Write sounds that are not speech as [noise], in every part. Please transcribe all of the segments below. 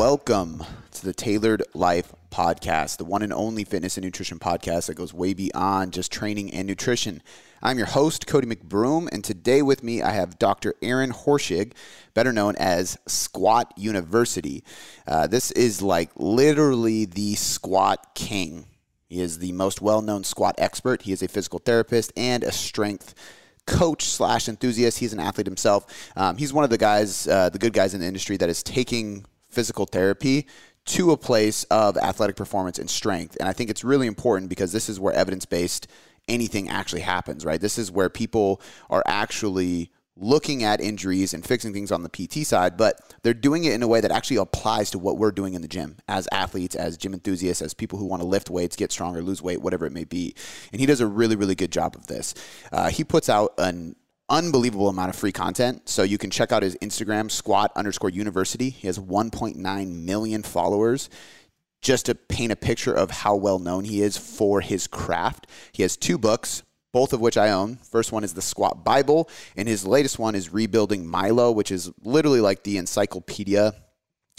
welcome to the Tailored Life Podcast, the one and only fitness and nutrition podcast that goes way beyond just training and nutrition. I'm your host, Cody McBroom, and today with me I have Dr. Aaron Horschig, better known as Squat University. Uh, this is like literally the squat king. He is the most well known squat expert. He is a physical therapist and a strength coach slash enthusiast. He's an athlete himself. Um, he's one of the guys, uh, the good guys in the industry that is taking physical therapy to a place of athletic performance and strength. And I think it's really important because this is where evidence based anything actually happens, right? This is where people are actually looking at injuries and fixing things on the PT side, but they're doing it in a way that actually applies to what we're doing in the gym as athletes, as gym enthusiasts, as people who want to lift weights, get stronger, lose weight, whatever it may be. And he does a really, really good job of this. Uh, he puts out an unbelievable amount of free content. So you can check out his Instagram, squat underscore university. He has 1.9 million followers just to paint a picture of how well known he is for his craft. He has two books, both of which I own. First one is the Squat Bible, and his latest one is Rebuilding Milo, which is literally like the encyclopedia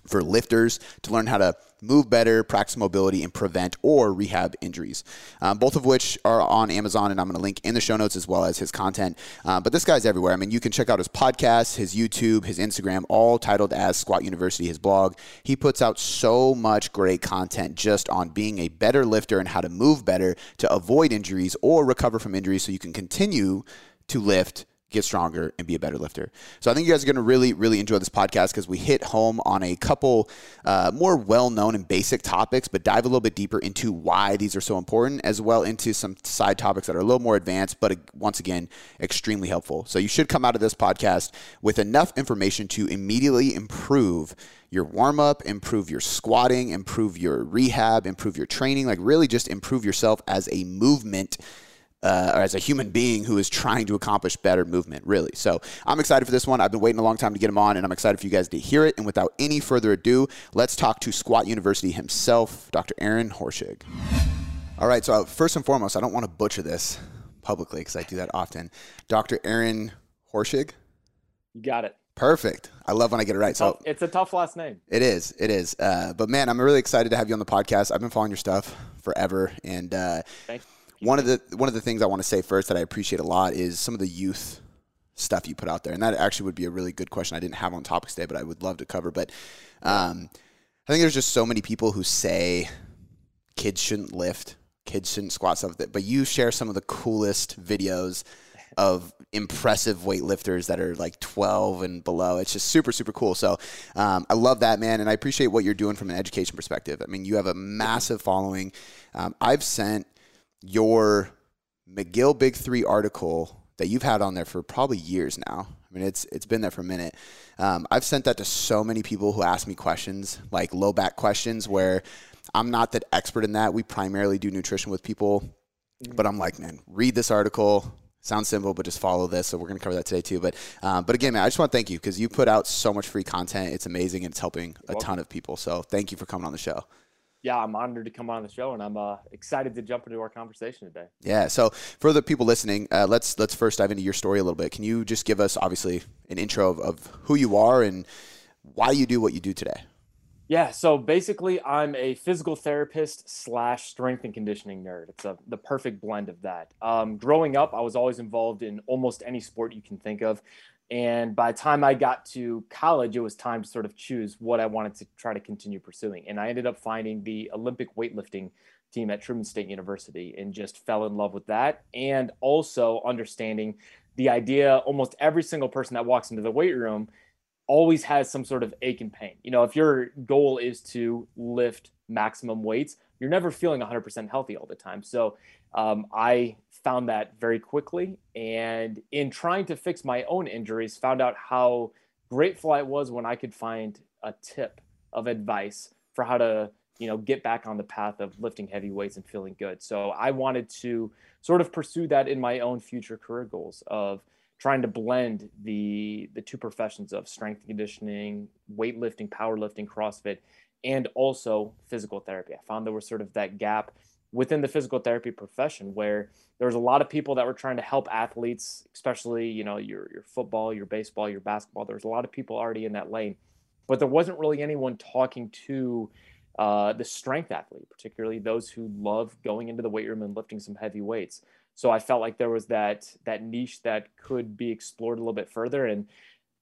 for lifters to learn how to move better, practice mobility, and prevent or rehab injuries. Um, both of which are on Amazon, and I'm going to link in the show notes as well as his content. Uh, but this guy's everywhere. I mean, you can check out his podcast, his YouTube, his Instagram, all titled as Squat University, his blog. He puts out so much great content just on being a better lifter and how to move better to avoid injuries or recover from injuries so you can continue to lift get stronger, and be a better lifter. So I think you guys are going to really, really enjoy this podcast because we hit home on a couple uh, more well-known and basic topics, but dive a little bit deeper into why these are so important, as well into some side topics that are a little more advanced, but uh, once again, extremely helpful. So you should come out of this podcast with enough information to immediately improve your warm up, improve your squatting, improve your rehab, improve your training, like really just improve yourself as a movement uh, or as a human being who is trying to accomplish better movement, really. So I'm excited for this one. I've been waiting a long time to get him on, and I'm excited for you guys to hear it. And without any further ado, let's talk to Squat University himself, Dr. Aaron Horschig. All right, so first and foremost, I don't want to butcher this publicly because I do that often. Dr. Aaron Horschig? You got it. Perfect. I love when I get it right. So it's a tough last name. It is. It is. Uh, but man, I'm really excited to have you on the podcast. I've been following your stuff forever, and uh, Thanks one of the one of the things I want to say first that I appreciate a lot is some of the youth stuff you put out there, and that actually would be a really good question I didn't have on topics today, but I would love to cover. But um, I think there's just so many people who say kids shouldn't lift, kids shouldn't squat stuff. That, but you share some of the coolest videos of impressive weightlifters that are like 12 and below. It's just super, super cool. So um, I love that, man. And I appreciate what you're doing from an education perspective. I mean, you have a massive following. Um, I've sent your McGill Big Three article that you've had on there for probably years now. I mean, it's it's been there for a minute. Um, I've sent that to so many people who ask me questions, like low back questions, where I'm not that expert in that. We primarily do nutrition with people, but I'm like, man, read this article. Sounds simple, but just follow this. So we're going to cover that today too. But um, but again, man, I just want to thank you because you put out so much free content. It's amazing and it's helping a ton of people. So thank you for coming on the show yeah, I'm honored to come on the show, and I'm uh, excited to jump into our conversation today. Yeah. So for the people listening, uh, let's let's first dive into your story a little bit. Can you just give us, obviously, an intro of, of who you are and why you do what you do today? Yeah. So basically, I'm a physical therapist slash strength and conditioning nerd. It's a, the perfect blend of that. Um, growing up, I was always involved in almost any sport you can think of. And by the time I got to college, it was time to sort of choose what I wanted to try to continue pursuing. And I ended up finding the Olympic weightlifting team at Truman State University and just fell in love with that. And also understanding the idea almost every single person that walks into the weight room always has some sort of ache and pain. You know, if your goal is to lift maximum weights, you're never feeling 100% healthy all the time. So um, I found that very quickly. And in trying to fix my own injuries, found out how grateful I was when I could find a tip of advice for how to, you know, get back on the path of lifting heavy weights and feeling good. So I wanted to sort of pursue that in my own future career goals of trying to blend the the two professions of strength conditioning, weightlifting, powerlifting, CrossFit, and also physical therapy. I found there was sort of that gap within the physical therapy profession where there was a lot of people that were trying to help athletes especially you know your your football your baseball your basketball there's a lot of people already in that lane but there wasn't really anyone talking to uh, the strength athlete, particularly those who love going into the weight room and lifting some heavy weights. So I felt like there was that that niche that could be explored a little bit further. And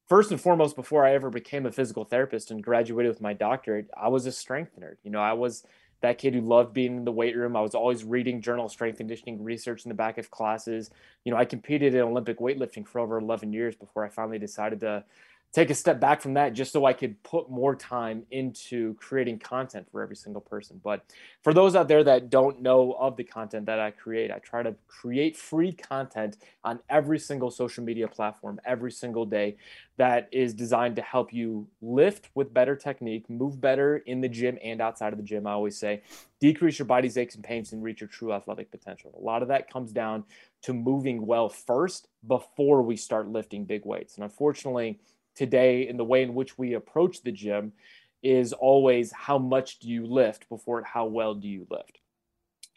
first and foremost, before I ever became a physical therapist and graduated with my doctorate, I was a strength nerd. You know, I was that kid who loved being in the weight room. I was always reading journal strength conditioning research in the back of classes. You know, I competed in Olympic weightlifting for over 11 years before I finally decided to take a step back from that just so I could put more time into creating content for every single person. But for those out there that don't know of the content that I create, I try to create free content on every single social media platform every single day that is designed to help you lift with better technique, move better in the gym and outside of the gym. I always say, decrease your body's aches and pains and reach your true athletic potential. A lot of that comes down to moving well first before we start lifting big weights. And unfortunately, today in the way in which we approach the gym is always how much do you lift before how well do you lift?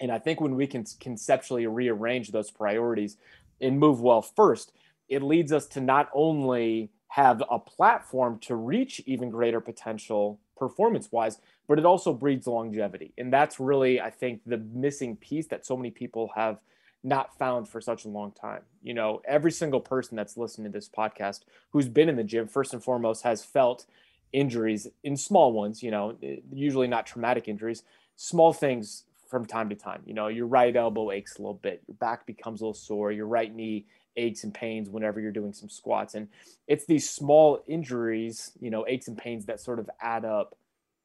And i think when we can conceptually rearrange those priorities and move well first it leads us to not only have a platform to reach even greater potential performance wise but it also breeds longevity. And that's really i think the missing piece that so many people have not found for such a long time. You know, every single person that's listening to this podcast who's been in the gym, first and foremost, has felt injuries in small ones, you know, eh, usually not traumatic injuries, small things from time to time. You know, your right elbow aches a little bit, your back becomes a little sore, your right knee aches and pains whenever you're doing some squats. And it's these small injuries, you know, aches and pains that sort of add up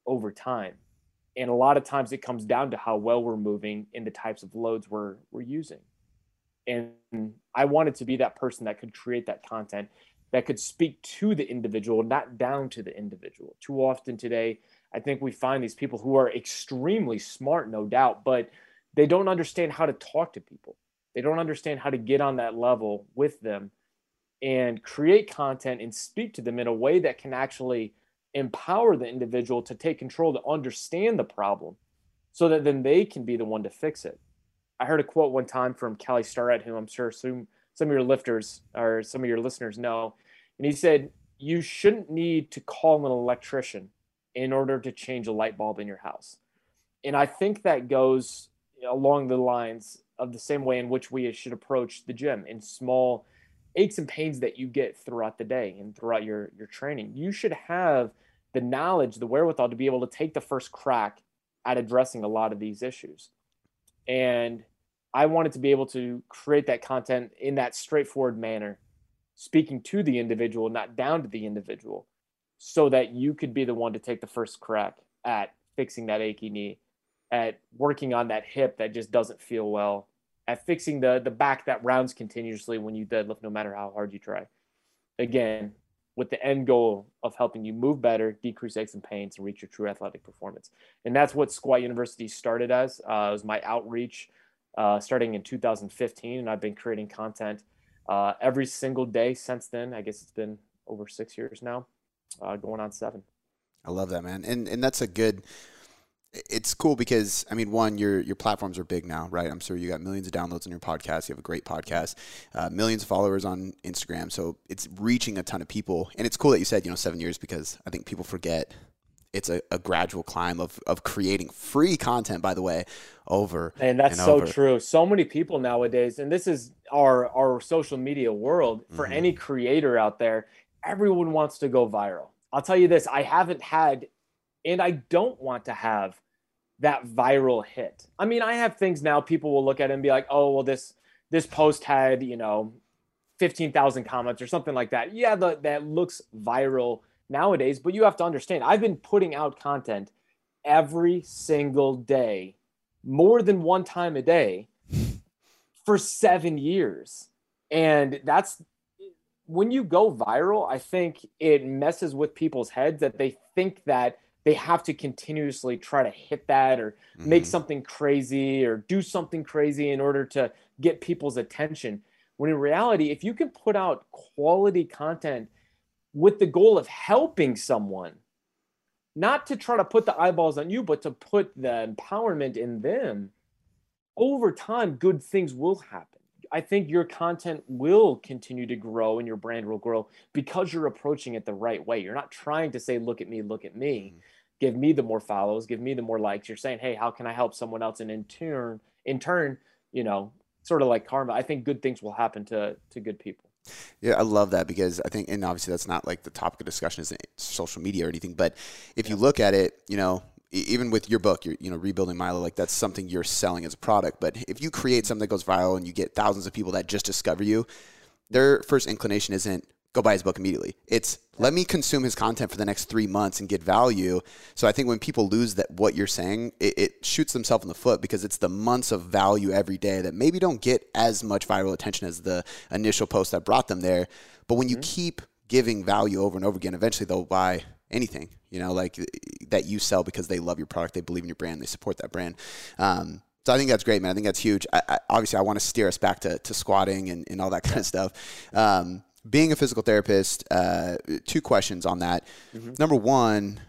over time and a lot of times it comes down to how well we're moving in the types of loads we're we're using. And i wanted to be that person that could create that content that could speak to the individual not down to the individual. Too often today i think we find these people who are extremely smart no doubt but they don't understand how to talk to people. They don't understand how to get on that level with them and create content and speak to them in a way that can actually empower the individual to take control to understand the problem so that then they can be the one to fix it. I heard a quote one time from Kelly Starrett, who I'm sure some, some of your lifters or some of your listeners know. And he said, You shouldn't need to call an electrician in order to change a light bulb in your house. And I think that goes along the lines of the same way in which we should approach the gym in small aches and pains that you get throughout the day and throughout your, your training. You should have the knowledge, the wherewithal to be able to take the first crack at addressing a lot of these issues. And I wanted to be able to create that content in that straightforward manner, speaking to the individual, not down to the individual, so that you could be the one to take the first crack at fixing that achy knee, at working on that hip that just doesn't feel well, at fixing the the back that rounds continuously when you deadlift, no matter how hard you try. Again, with the end goal of helping you move better, decrease aches and pains, and reach your true athletic performance. And that's what Squat University started as. Uh, it was my outreach uh, starting in 2015, and I've been creating content uh, every single day since then. I guess it's been over six years now, uh, going on seven. I love that, man. And, and that's a good it's cool because I mean, one, your your platforms are big now, right? I'm sure you got millions of downloads on your podcast. You have a great podcast, uh, millions of followers on Instagram, so it's reaching a ton of people. And it's cool that you said you know seven years because I think people forget it's a, a gradual climb of of creating free content. By the way, over and that's and so over. true. So many people nowadays, and this is our our social media world for mm-hmm. any creator out there. Everyone wants to go viral. I'll tell you this: I haven't had and I don't want to have that viral hit. I mean, I have things now people will look at and be like, "Oh, well this this post had, you know, 15,000 comments or something like that." Yeah, the, that looks viral nowadays, but you have to understand, I've been putting out content every single day, more than one time a day for 7 years. And that's when you go viral, I think it messes with people's heads that they think that they have to continuously try to hit that or mm-hmm. make something crazy or do something crazy in order to get people's attention. When in reality, if you can put out quality content with the goal of helping someone, not to try to put the eyeballs on you, but to put the empowerment in them, over time, good things will happen. I think your content will continue to grow and your brand will grow because you're approaching it the right way. You're not trying to say, look at me, look at me. Mm-hmm. Give me the more follows, give me the more likes. You're saying, hey, how can I help someone else? And in turn, in turn, you know, sort of like karma, I think good things will happen to to good people. Yeah, I love that because I think, and obviously that's not like the topic of discussion is social media or anything, but if yeah. you look at it, you know, even with your book, you're, you know, rebuilding Milo, like that's something you're selling as a product. But if you create something that goes viral and you get thousands of people that just discover you, their first inclination isn't go buy his book immediately. It's let me consume his content for the next three months and get value. So I think when people lose that what you're saying, it, it shoots themselves in the foot because it's the months of value every day that maybe don't get as much viral attention as the initial post that brought them there. But when you mm-hmm. keep giving value over and over again, eventually they'll buy anything, you know, like that you sell because they love your product, they believe in your brand, they support that brand. Um, so I think that's great, man. I think that's huge. I, I, obviously, I want to steer us back to, to squatting and, and all that kind of stuff. Um, being a physical therapist, uh, two questions on that. Mm-hmm. Number one,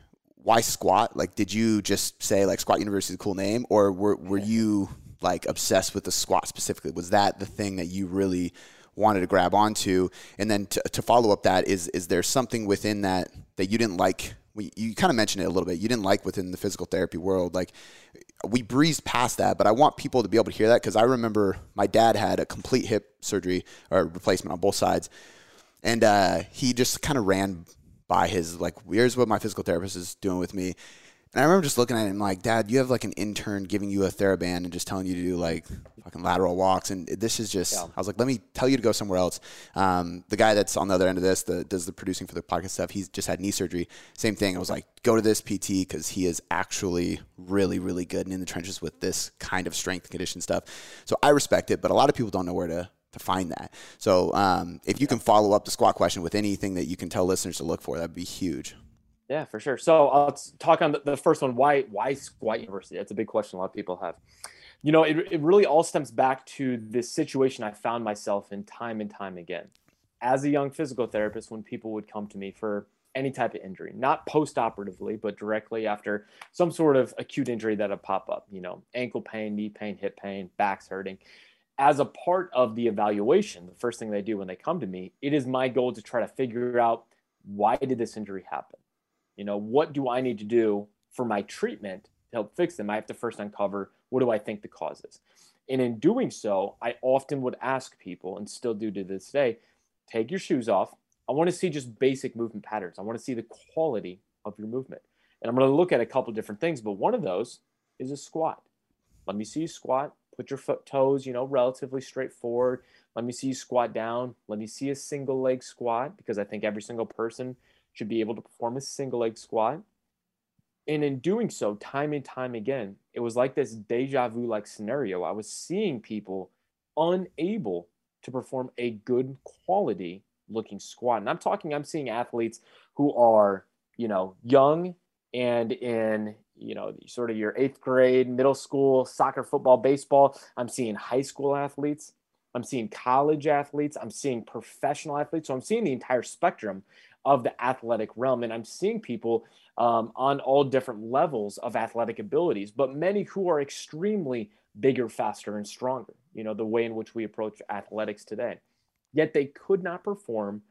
why squat? Like, did you just say like Squat University is a cool name, or were were you like obsessed with the squat specifically? Was that the thing that you really wanted to grab onto? And then to, to follow up that is is there something within that that you didn't like? We, you kind of mentioned it a little bit. You didn't like within the physical therapy world, like we breezed past that, but I want people to be able to hear that because I remember my dad had a complete hip surgery or replacement on both sides, and uh, he just kind of ran by his like, here's what my physical therapist is doing with me, and I remember just looking at him like, Dad, you have like an intern giving you a TheraBand and just telling you to do like fucking lateral walks. And this is just, yeah. I was like, let me tell you to go somewhere else. Um, the guy that's on the other end of this, the, does the producing for the podcast stuff, he's just had knee surgery. Same thing. I was like, go to this PT because he is actually really, really good and in the trenches with this kind of strength and condition stuff. So I respect it, but a lot of people don't know where to, to find that. So um, if you can follow up the squat question with anything that you can tell listeners to look for, that'd be huge. Yeah, for sure. So let's talk on the, first one. Why why Squat University? That's a big question a lot of people have. You know, it, it really all stems back to this situation I found myself in time and time again. As a young physical therapist, when people would come to me for any type of injury, not post-operatively, but directly after some sort of acute injury that would pop up, you know, ankle pain, knee pain, hip pain, back's hurting. As a part of the evaluation, the first thing they do when they come to me, it is my goal to try to figure out why did this injury happen? You know, what do I need to do for my treatment to help fix them? I have to first uncover what do I think the cause is. And in doing so, I often would ask people, and still do to this day, take your shoes off. I want to see just basic movement patterns. I want to see the quality of your movement. And I'm going to look at a couple different things, but one of those is a squat. Let me see you squat. Put your foot toes, you know, relatively straight forward. Let me see you squat down. Let me see a single leg squat because I think every single person should be able to perform a single leg squat. And in doing so, time and time again, it was like this deja vu like scenario. I was seeing people unable to perform a good quality looking squat. And I'm talking, I'm seeing athletes who are, you know, young and in, you know, sort of your eighth grade, middle school, soccer, football, baseball. I'm seeing high school athletes. I'm seeing college athletes. I'm seeing professional athletes. So I'm seeing the entire spectrum of the athletic realm. And I'm seeing people um, on all different levels of athletic abilities, but many who are extremely bigger, faster, and stronger, you know, the way in which we approach athletics today. Yet they could not perform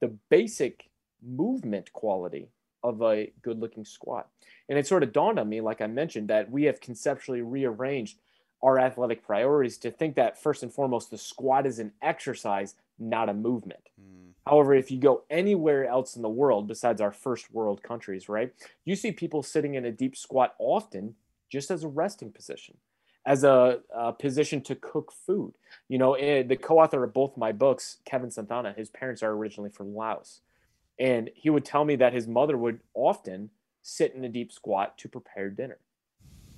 the basic movement quality of a good looking squat. And it sort of dawned on me, like I mentioned, that we have conceptually rearranged our athletic priorities to think that first and foremost, the squat is an exercise, not a movement. Mm. However, if you go anywhere else in the world besides our first world countries, right, you see people sitting in a deep squat often just as a resting position, as a, a position to cook food. You know, eh, the co author of both my books, Kevin Sonthana, his parents are originally from Laos. And he would tell me that his mother would often sit in a deep squat to prepare dinner.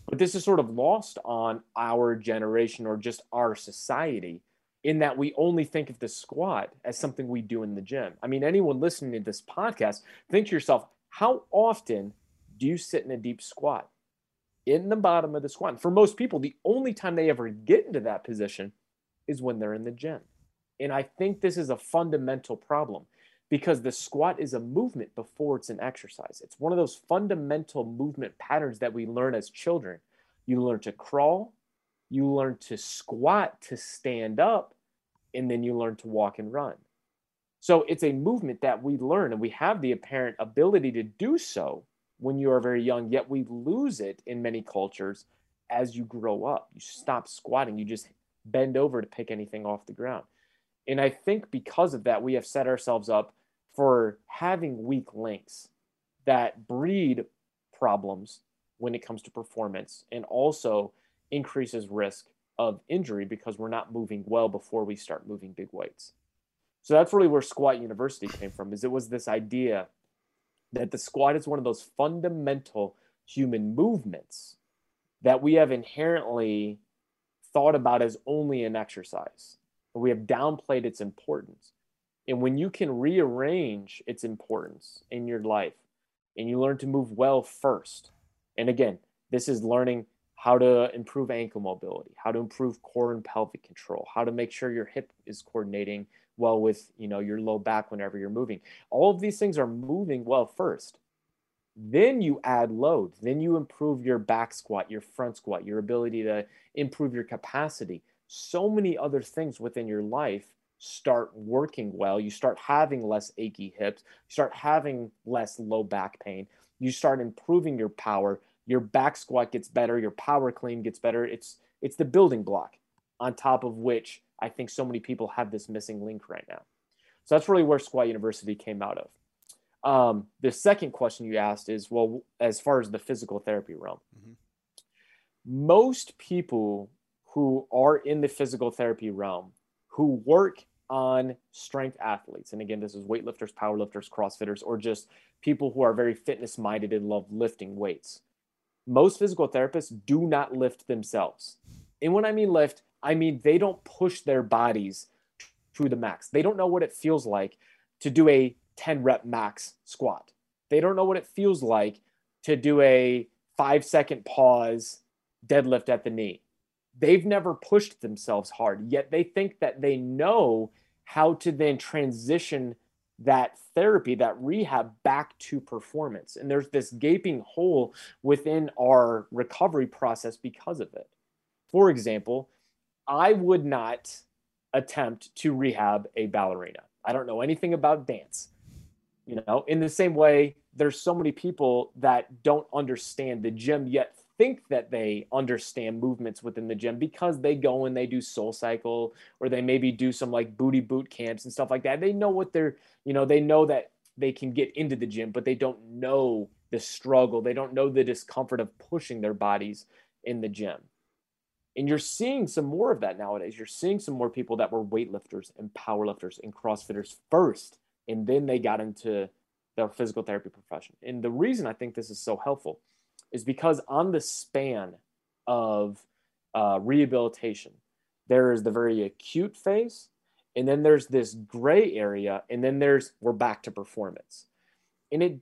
But this is sort of lost on our generation or just our society in that we only think of the squat as something we do in the gym. I mean, anyone listening to this podcast, think to yourself, how often do you sit in a deep squat? In the bottom of the squat. And for most people, the only time they ever get into that position is when they're in the gym. And I think this is a fundamental problem because the squat is a movement before it's an exercise. It's one of those fundamental movement patterns that we learn as children. You learn to crawl, you learn to squat to stand up, and then you learn to walk and run. So it's a movement that we learn and we have the apparent ability to do so when you are very young, yet we lose it in many cultures as you grow up. You stop squatting, you just bend over to pick anything off the ground. And I think because of that, we have set ourselves up for having weak links that breed problems when it comes to performance and also increases risk of injury because we're not moving well before we start moving big weights. So that's really where squat university came from is it was this idea that the squat is one of those fundamental human movements that we have inherently thought about as only an exercise. We have downplayed its importance. And when you can rearrange its importance in your life and you learn to move well first, and again, this is learning how to improve ankle mobility, how to improve core and pelvic control, how to make sure your hip is coordinating well with you know your low back whenever you're moving. All of these things are moving well first. Then you add load. Then you improve your back squat, your front squat, your ability to improve your capacity. So many other things within your life start working well. You start having less achy hips, you start having less low back pain. You start improving your power. Your back squat gets better, your power clean gets better. It's it's the building block on top of which I think so many people have this missing link right now. So that's really where Squat University came out of. Um, the second question you asked is well, as far as the physical therapy realm, mm-hmm. most people who are in the physical therapy realm who work on strength athletes, and again, this is weightlifters, powerlifters, CrossFitters, or just people who are very fitness minded and love lifting weights. Most physical therapists do not lift themselves. And when I mean lift, I mean they don't push their bodies to the max. They don't know what it feels like to do a 10 rep max squat. They don't know what it feels like to do a five second pause deadlift at the knee. They've never pushed themselves hard, yet they think that they know how to then transition that therapy, that rehab back to performance. And there's this gaping hole within our recovery process because of it. For example, I would not attempt to rehab a ballerina. I don't know anything about dance. You know, in the same way, there's so many people that don't understand the gym yet think that they understand movements within the gym because they go and they do soul cycle or they maybe do some like booty boot camps and stuff like that. They know what they're, you know, they know that they can get into the gym, but they don't know the struggle. They don't know the discomfort of pushing their bodies in the gym. And you're seeing some more of that nowadays. You're seeing some more people that were weightlifters and powerlifters and CrossFitters first and then they got into the physical therapy profession. And the reason I think this is so helpful is because on the span of uh, rehabilitation, there is the very acute phase, and then there's this gray area, and then there's we're back to performance. And it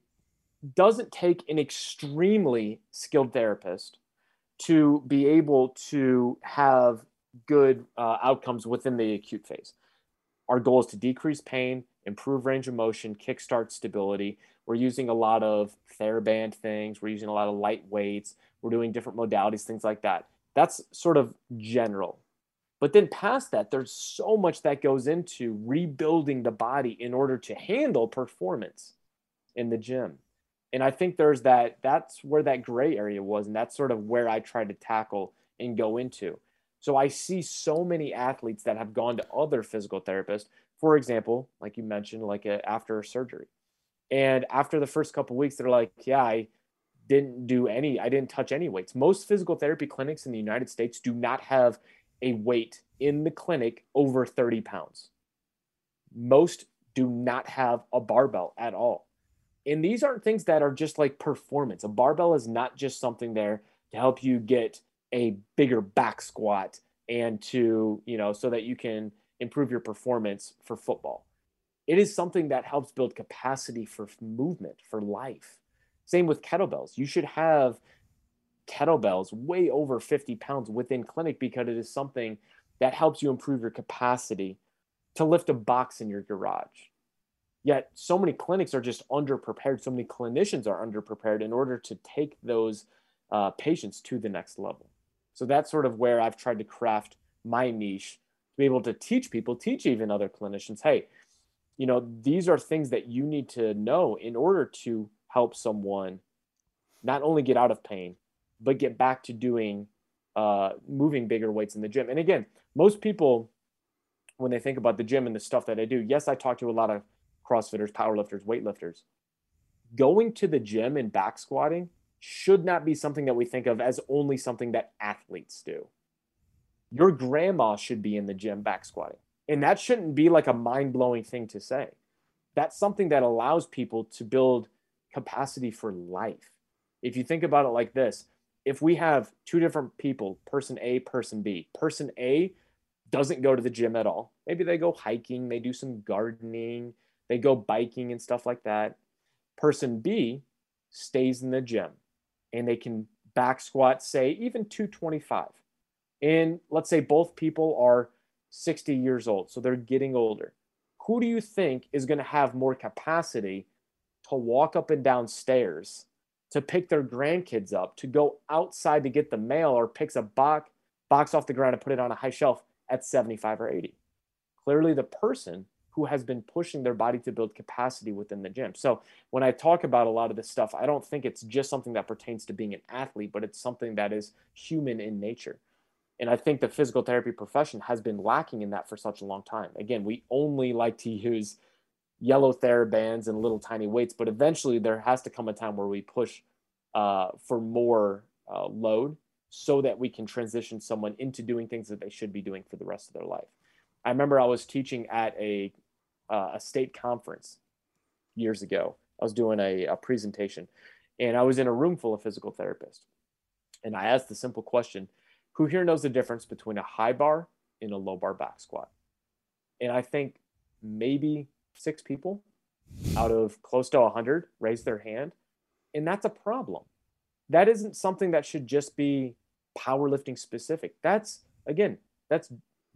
doesn't take an extremely skilled therapist to be able to have good uh, outcomes within the acute phase. Our goal is to decrease pain, improve range of motion, kickstart stability. We're using a lot of TheraBand things. We're using a lot of light weights. We're doing different modalities, things like that. That's sort of general. But then past that, there's so much that goes into rebuilding the body in order to handle performance in the gym. And I think there's that, that's where that gray area was. And that's sort of where I try to tackle and go into. So I see so many athletes that have gone to other physical therapists for example, like you mentioned, like a, after surgery. And after the first couple weeks, they're like, yeah, I didn't do any, I didn't touch any weights. Most physical therapy clinics in the United States do not have a weight in the clinic over 30 pounds. Most do not have a barbell at all. And these aren't things that are just like performance. A barbell is not just something there to help you get a bigger back squat and to, you know, so that you can improve your performance for football. It is something that helps build capacity for movement, for life. Same with kettlebells. You should have kettlebells way over 50 pounds within clinic because it is something that helps you improve your capacity to lift a box in your garage. Yet, so many clinics are just underprepared. So many clinicians are underprepared in order to take those uh, patients to the next level. So, that's sort of where I've tried to craft my niche to be able to teach people, teach even other clinicians, hey, you know, these are things that you need to know in order to help someone not only get out of pain, but get back to doing uh, moving bigger weights in the gym. And again, most people, when they think about the gym and the stuff that I do, yes, I talk to a lot of CrossFitters, powerlifters, weightlifters. Going to the gym and back squatting should not be something that we think of as only something that athletes do. Your grandma should be in the gym back squatting. And that shouldn't be like a mind blowing thing to say. That's something that allows people to build capacity for life. If you think about it like this, if we have two different people, person A, person B, person A doesn't go to the gym at all. Maybe they go hiking, they do some gardening, they go biking and stuff like that. Person B stays in the gym and they can back squat, say even 225. And let's say both people are 60 years old, so they're getting older. Who do you think is going to have more capacity to walk up and down stairs, to pick their grandkids up, to go outside to get the mail, or picks a box, box off the ground and put it on a high shelf at 75 or 80? Clearly, the person who has been pushing their body to build capacity within the gym. So when I talk about a lot of this stuff, I don't think it's just something that pertains to being an athlete, but it's something that is human in nature. And I think the physical therapy profession has been lacking in that for such a long time. Again, we only like to use yellow TheraBands and little tiny weights, but eventually there has to come a time where we push uh, for more uh, load so that we can transition someone into doing things that they should be doing for the rest of their life. I remember I was teaching at a uh, a state conference years ago. I was doing a, a presentation and I was in a room full of physical therapists. And I asked the simple question Who here knows the difference between a high bar and a low bar back squat? And I think maybe six people out of close to 100 raised their hand. And that's a problem. That isn't something that should just be powerlifting specific. That's, again, that's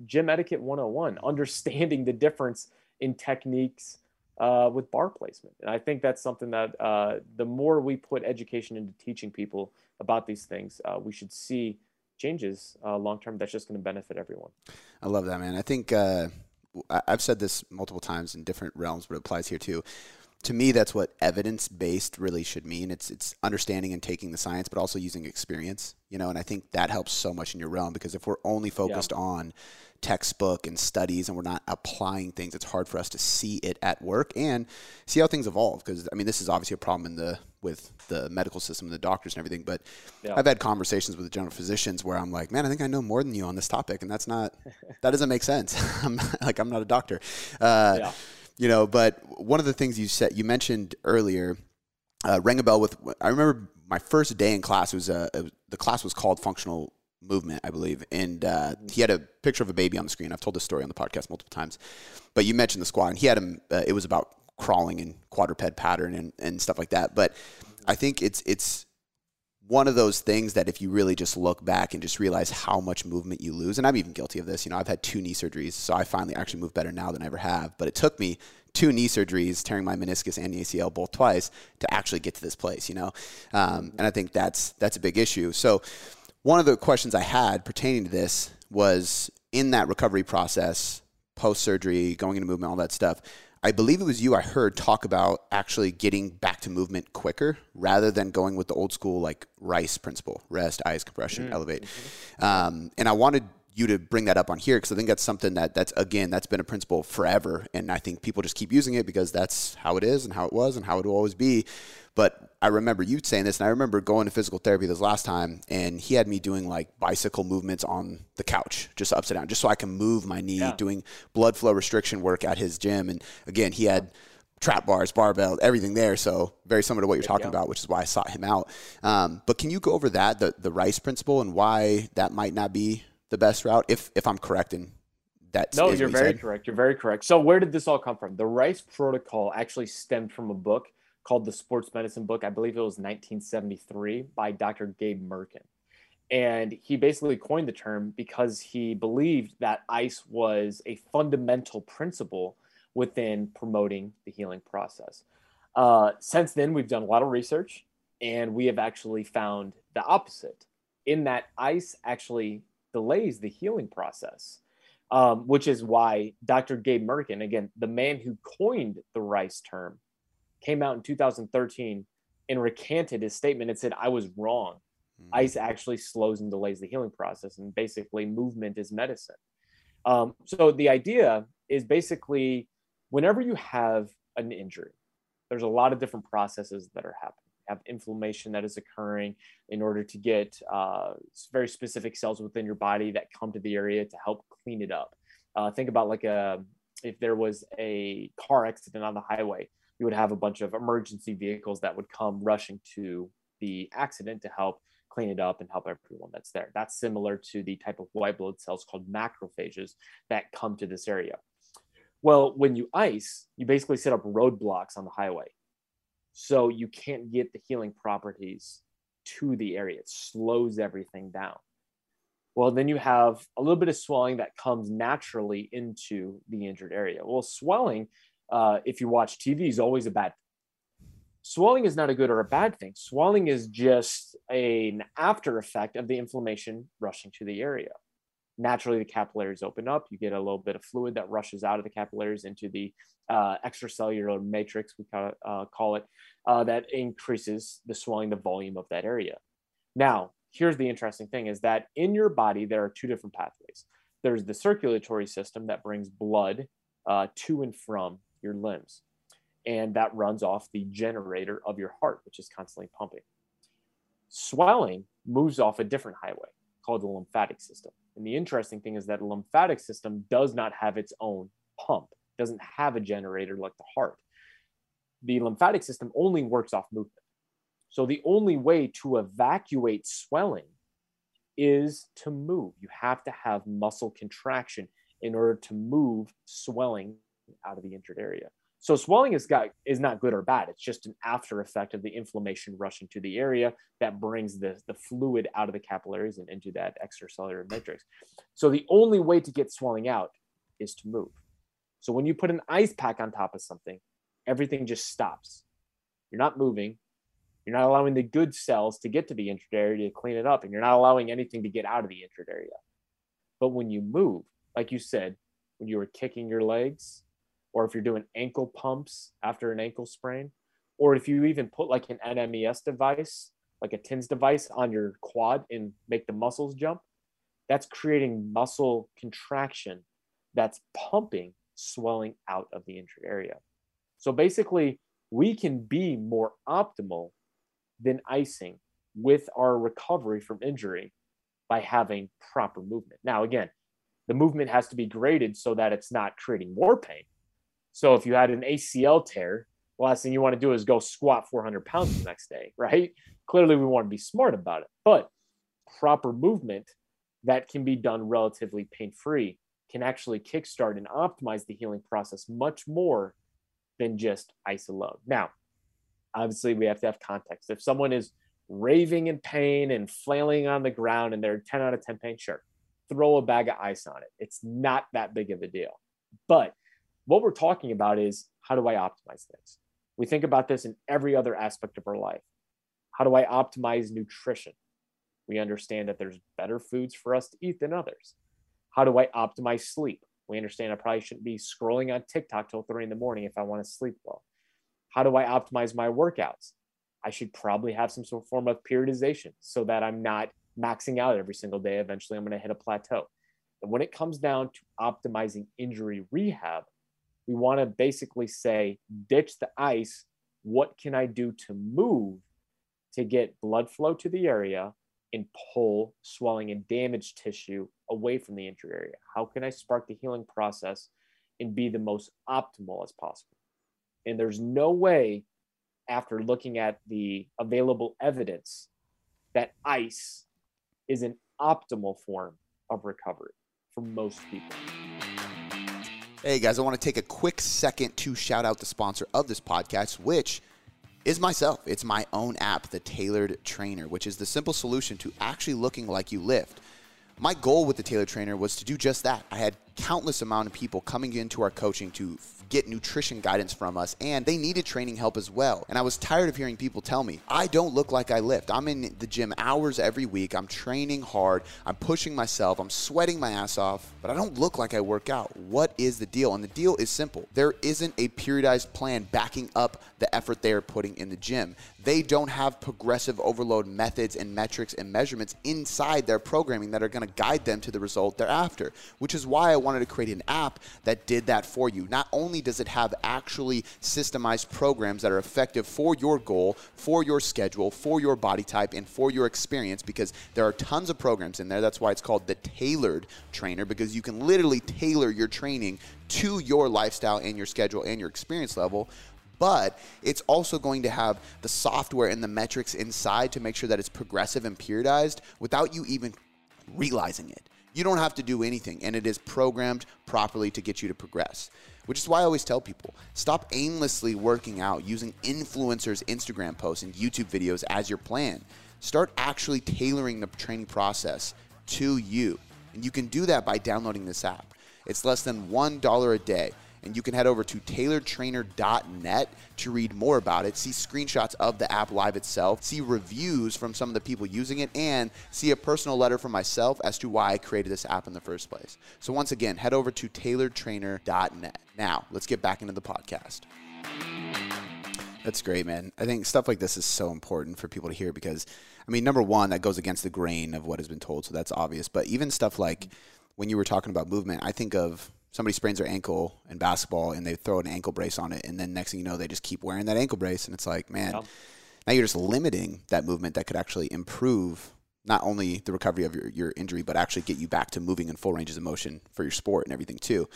gym etiquette 101, understanding the difference in techniques uh, with bar placement. And I think that's something that uh, the more we put education into teaching people about these things, uh, we should see changes uh, long term that's just going to benefit everyone. I love that, man. I think uh, I've said this multiple times in different realms, but it applies here too to me that's what evidence based really should mean it's it's understanding and taking the science but also using experience you know and i think that helps so much in your realm because if we're only focused yeah. on textbook and studies and we're not applying things it's hard for us to see it at work and see how things evolve because i mean this is obviously a problem in the with the medical system and the doctors and everything but yeah. i've had conversations with the general physicians where i'm like man i think i know more than you on this topic and that's not [laughs] that doesn't make sense [laughs] i'm like i'm not a doctor uh, yeah you know, but one of the things you said, you mentioned earlier, uh, rang a bell with. I remember my first day in class was uh, the class was called functional movement, I believe, and uh, he had a picture of a baby on the screen. I've told this story on the podcast multiple times, but you mentioned the squat, and he had him. Uh, it was about crawling and quadruped pattern and, and stuff like that. But I think it's it's one of those things that if you really just look back and just realize how much movement you lose, and I'm even guilty of this. You know, I've had two knee surgeries, so I finally actually move better now than I ever have. But it took me two knee surgeries, tearing my meniscus and the ACL both twice, to actually get to this place. You know, um, and I think that's that's a big issue. So one of the questions I had pertaining to this was in that recovery process, post surgery, going into movement, all that stuff. I believe it was you I heard talk about actually getting back to movement quicker rather than going with the old school like RICE principle rest, ice, compression, mm-hmm. elevate. Um, and I wanted you to bring that up on here because I think that's something that that's again that's been a principle forever, and I think people just keep using it because that's how it is and how it was and how it will always be. But I remember you saying this, and I remember going to physical therapy this last time, and he had me doing like bicycle movements on the couch, just upside down, just so I can move my knee, yeah. doing blood flow restriction work at his gym. And again, he had trap bars, barbell, everything there. So very similar to what you're talking about, which is why I sought him out. Um, but can you go over that, the the Rice principle, and why that might not be the best route, if if I'm correct in that? No, you're very correct. You're very correct. So where did this all come from? The Rice protocol actually stemmed from a book called the Sports Medicine book. I believe it was 1973 by Dr. Gabe Mirkin. And he basically coined the term because he believed that ice was a fundamental principle within promoting the healing process. Uh, since then, we've done a lot of research and we have actually found the opposite in that ice actually delays the healing process. um, which is why Dr. Gabe Mirkin, again, the man who coined the RICE term, came out in 2013 and recanted his statement and said, I was wrong. Mm-hmm. Ice actually slows and delays the healing process, and basically, movement is medicine. Um, so, the idea is basically whenever you have an injury, there's a lot of different processes that are happening. You have inflammation that is occurring in order to get uh, very specific cells within your body that come to the area to help clean it up. Uh, think about like a if there was a car accident on the highway, you would have a bunch of emergency vehicles that would come rushing to the accident to help clean it up and help everyone that's there. That's similar to the type of white blood cells called macrophages that come to this area. Well, when you ice, you basically set up roadblocks on the highway. So you can't get the healing properties to the area. It slows everything down. Well, then you have a little bit of swelling that comes naturally into the injured area. Well, swelling, uh, if you watch TV, is always a bad thing. swelling is not a good or a bad thing. Swelling is just an after effect of the inflammation rushing to the area. Naturally, the capillaries open up. You get a little bit of fluid that rushes out of the capillaries into the uh, extracellular matrix, we call it, uh, call it uh, that increases the swelling, the volume of that area. Now, here's the interesting thing is that in your body, there are two different pathways. There's the circulatory system that brings blood uh, to and from your limbs and that runs off the generator of your heart, which is constantly pumping. Swelling moves off a different highway called the lymphatic system. And the interesting thing is that the lymphatic system does not have its own pump, doesn't have a generator like the heart. The lymphatic system only works off movement. So the only way to evacuate swelling is to move. You have to have muscle contraction in order to move swelling out of the injured area. So swelling is got is not good or bad. It's just an after effect of the inflammation rushing to the area that brings the, the fluid out of the capillaries and into that extracellular matrix. So the only way to get swelling out is to move. So when you put an ice pack on top of something, everything just stops. You're not moving. You're not allowing the good cells to get to the injured area to clean it up, and you're not allowing anything to get out of the injured area. But when you move, like you said, when you were kicking your legs, or if you're doing ankle pumps after an ankle sprain, or if you even put like an NMES device, like a TENS device on your quad and make the muscles jump, that's creating muscle contraction that's pumping swelling out of the injured area. So basically, we can be more optimal than icing with our recovery from injury by having proper movement. Now, again, the movement has to be graded so that it's not creating more pain. So if you had an ACL tear, the last thing you want to do is go squat 400 pounds the next day, right? Clearly, we want to be smart about it, but proper movement that can be done relatively pain free can actually kickstart and optimize the healing process much more than just ice alone. Now, obviously, we have to have context. If someone is raving in pain and flailing on the ground and they're 10 out of 10 pain, sure, throw a bag of ice on it. It's not that big of a deal. But what we're talking about is how do I optimize things? We think about this in every other aspect of our life. How do I optimize nutrition? We understand that there's better foods for us to eat than others. How do I optimize sleep? We understand I probably shouldn't be scrolling on TikTok till three in the morning if I want to sleep well. How do I optimize my workouts? I should probably have some sort of form of periodization so that I'm not maxing out every single day. Eventually, I'm going to hit a plateau. And when it comes down to optimizing injury rehab, we want to basically say ditch the ice. What can i do to move to get blood flow to the area and pull swelling and damaged tissue away from the injury area? How can i spark the healing process and be the most optimal as possible? And there's no way after looking at the available evidence that ice is an optimal form of recovery for most people. Hey guys, I want to take a quick second to shout out the sponsor of this podcast, which is myself. It's my own app, the Tailored Trainer, which is the simple solution to actually looking like you lift. My goal with the Tailored Trainer was to do just that. I had countless amount of people coming into our coaching to get nutrition guidance from us, and they needed training help as well. And I was tired of hearing people tell me, I don't look like I lift. I'm in the gym hours every week. I'm training hard. I'm pushing myself. I'm sweating my ass off, but I don't look like I work out. What is the deal? And the deal is simple there isn't a periodized plan backing up the effort they are putting in the gym. They don't have progressive overload methods and metrics and measurements inside their programming that are going to guide them to the result they're after, which is why I wanted to create an app that did that for you. Not only does it have actually systemized programs that are effective for your goal, for your schedule, for your body type, and for your experience, because there are tons of programs in there. That's why it's called the tailored trainer, because you can literally tailor your training to your lifestyle and your schedule and your experience level but it's also going to have the software and the metrics inside to make sure that it's progressive and periodized without you even realizing it. You don't have to do anything, and it is programmed properly to get you to progress. Which is why I always tell people stop aimlessly working out using influencers' Instagram posts and YouTube videos as your plan. Start actually tailoring the training process to you. And you can do that by downloading this app. It's less than $1 a day and you can head over to tailoredtrainer.net to read more about it, see screenshots of the app live itself, see reviews from some of the people using it, and see a personal letter from myself as to why I created this app in the first place. So, once again, head over to tailoredtrainer.net. Now, let's get back into the podcast. That's great, man. I think stuff like this is so important for people to hear because, I mean, number one, that goes against the grain of what has been told, so that's obvious. But even stuff like when you were talking about movement, I think of somebody sprains their ankle in basketball and they throw an ankle brace on it, and then next thing you know, they just keep wearing that ankle brace, and it's like, man, yeah. now you're just limiting that movement that could actually improve not only the recovery of your, your injury, but actually get you back to moving in full ranges of motion for your sport and everything too.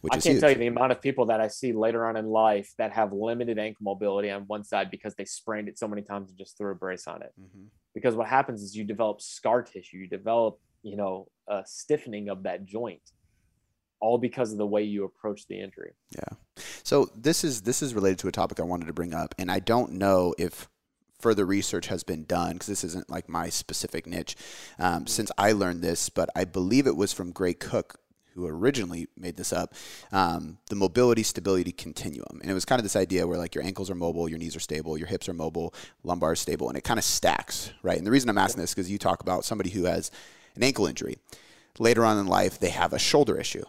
Which I can't huge. tell you the amount of people that I see later on in life that have limited ankle mobility on one side because they sprained it so many times and just threw a brace on it. Mm-hmm. Because what happens is you develop scar tissue, you develop, you know, a stiffening of that joint all because of the way you approach the injury. Yeah. So this is this is related to a topic I wanted to bring up, and I don't know if further research has been done because this isn't like my specific niche um, mm-hmm. since I learned this, but I believe it was from Gray Cook who originally made this up, um, the mobility stability continuum. And it was kind of this idea where like your ankles are mobile, your knees are stable, your hips are mobile, lumbar is stable, and it kind of stacks, right? And the reason I'm asking this is because you talk about somebody who has an ankle injury. Later on in life, they have a shoulder issue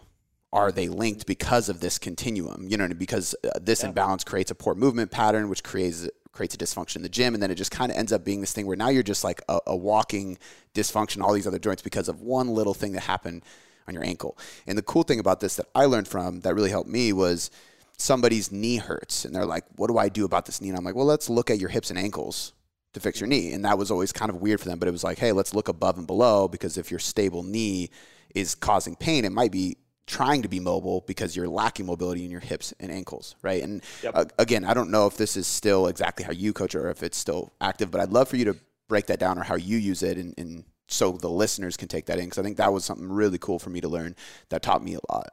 are they linked because of this continuum? You know, because uh, this yeah. imbalance creates a poor movement pattern, which creates creates a dysfunction in the gym, and then it just kind of ends up being this thing where now you're just like a, a walking dysfunction, all these other joints because of one little thing that happened on your ankle. And the cool thing about this that I learned from that really helped me was somebody's knee hurts, and they're like, "What do I do about this knee?" And I'm like, "Well, let's look at your hips and ankles." To fix your knee. And that was always kind of weird for them, but it was like, hey, let's look above and below because if your stable knee is causing pain, it might be trying to be mobile because you're lacking mobility in your hips and ankles, right? And yep. uh, again, I don't know if this is still exactly how you coach or if it's still active, but I'd love for you to break that down or how you use it and, and so the listeners can take that in because I think that was something really cool for me to learn that taught me a lot.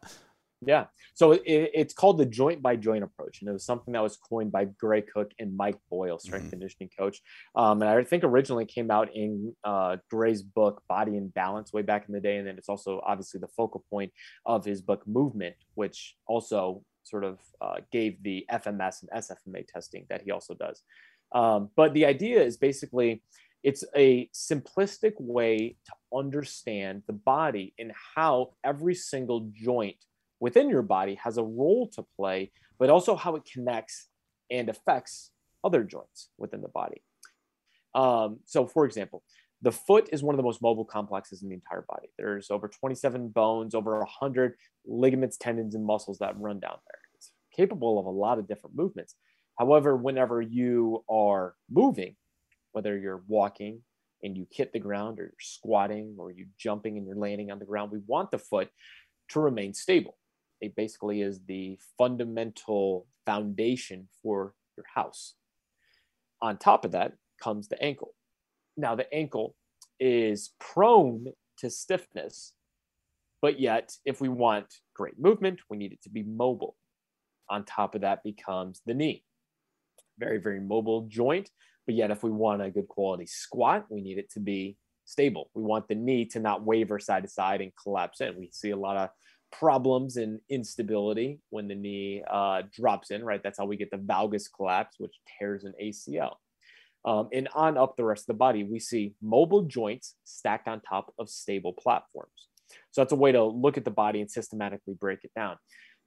Yeah. So it, it's called the joint by joint approach. And it was something that was coined by Gray Cook and Mike Boyle, strength mm-hmm. conditioning coach. Um, and I think originally came out in uh, Gray's book, Body in Balance, way back in the day. And then it's also obviously the focal point of his book, Movement, which also sort of uh, gave the FMS and SFMA testing that he also does. Um, but the idea is basically it's a simplistic way to understand the body and how every single joint within your body has a role to play, but also how it connects and affects other joints within the body. Um, so, for example, the foot is one of the most mobile complexes in the entire body. There's over 27 bones, over 100 ligaments, tendons, and muscles that run down there. It's capable of a lot of different movements. However, whenever you are moving, whether you're walking and you hit the ground or you're squatting or you're jumping and you're landing on the ground, we want the foot to remain stable it basically is the fundamental foundation for your house. On top of that comes the ankle. Now, the ankle is prone to stiffness, but yet, if we want great movement, we need it to be mobile. On top of that becomes the knee. Very, very mobile joint, but yet, if we want a good quality squat, we need it to be stable. We want the knee to not waver side to side and collapse in. We see a lot of problems and instability when the knee uh, drops in, right? That's how we get the valgus collapse, which tears an ACL. Um, and on up the rest of the body, we see mobile joints stacked on top of stable platforms. So that's a way to look at the body and systematically break it down.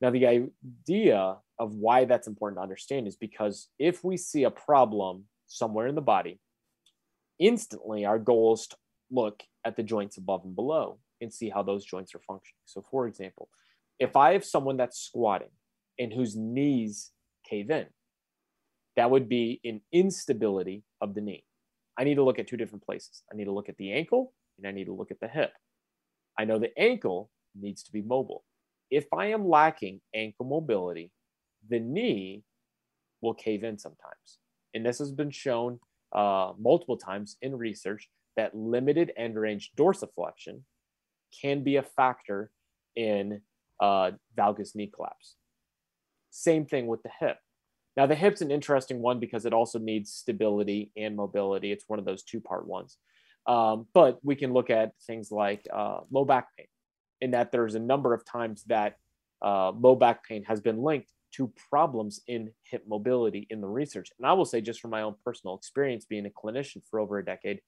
Now, the idea of why that's important to understand is because if we see a problem somewhere in the body, instantly our goal is to look at the joints above and below and see how those joints are functioning. So, for example, if I have someone that's squatting and whose knees cave in, that would be an instability of the knee. I need to look at two different places. I need to look at the ankle and I need to look at the hip. I know the ankle needs to be mobile. If I am lacking ankle mobility, the knee will cave in sometimes. And this has been shown uh, multiple times in research that limited end range dorsiflexion can be a factor in uh, valgus knee collapse. Same thing with the hip. Now, the hip's an interesting one because it also needs stability and mobility. It's one of those two part ones. Um, but we can look at things like uh, low back pain, in that there's a number of times that uh, low back pain has been linked to problems in hip mobility in the research. And I will say, just from my own personal experience being a clinician for over a decade,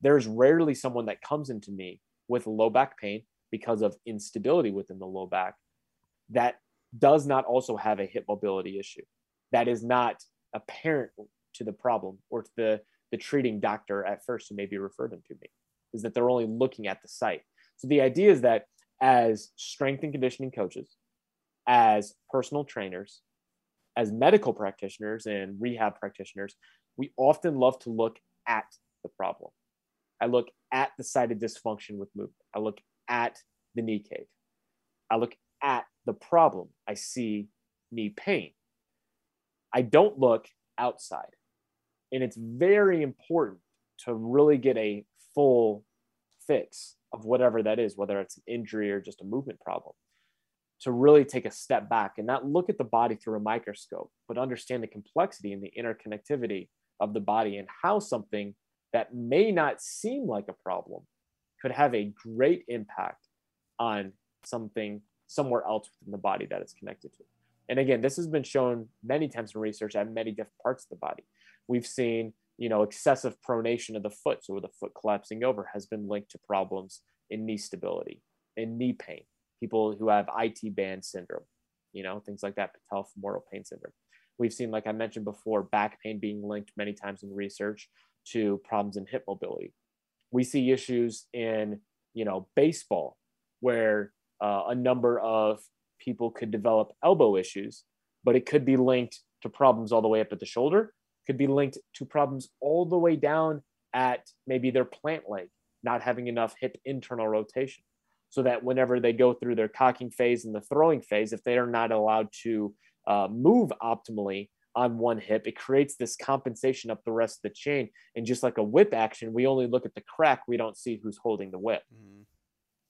there's rarely someone that comes into me with low back pain because of instability within the low back that does not also have a hip mobility issue. That is not apparent to the problem or to the, the treating doctor at first who maybe referred them to me is that they're only looking at the site. So the idea is that as strength and conditioning coaches as personal trainers as medical practitioners and rehab practitioners we often love to look at the problem I look at the site of dysfunction with movement. I look at the knee cave. I look at the problem. I see knee pain. I don't look outside. And it's very important to really get a full fix of whatever that is, whether it's an injury or just a movement problem, to really take a step back and not look at the body through a microscope, but understand the complexity and the interconnectivity of the body and how something that may not seem like a problem could have a great impact on something somewhere else within the body that it's connected to. And again, this has been shown many times in research at many different parts of the body. We've seen, you know, excessive pronation of the foot, so the foot collapsing over, has been linked to problems in knee stability, in knee pain. People who have IT band syndrome, you know, things like that, patellofemoral pain syndrome. We've seen, like I mentioned before, back pain being linked many times in research to problems in hip mobility. We see issues in, you know, baseball where uh, a number of people could develop elbow issues, but it could be linked to problems all the way up at the shoulder, could be linked to problems all the way down at maybe their plant leg, not having enough hip internal rotation. So that whenever they go through their cocking phase and the throwing phase, if they are not allowed to uh, move optimally, on one hip, it creates this compensation up the rest of the chain. And just like a whip action, we only look at the crack, we don't see who's holding the whip. Mm-hmm.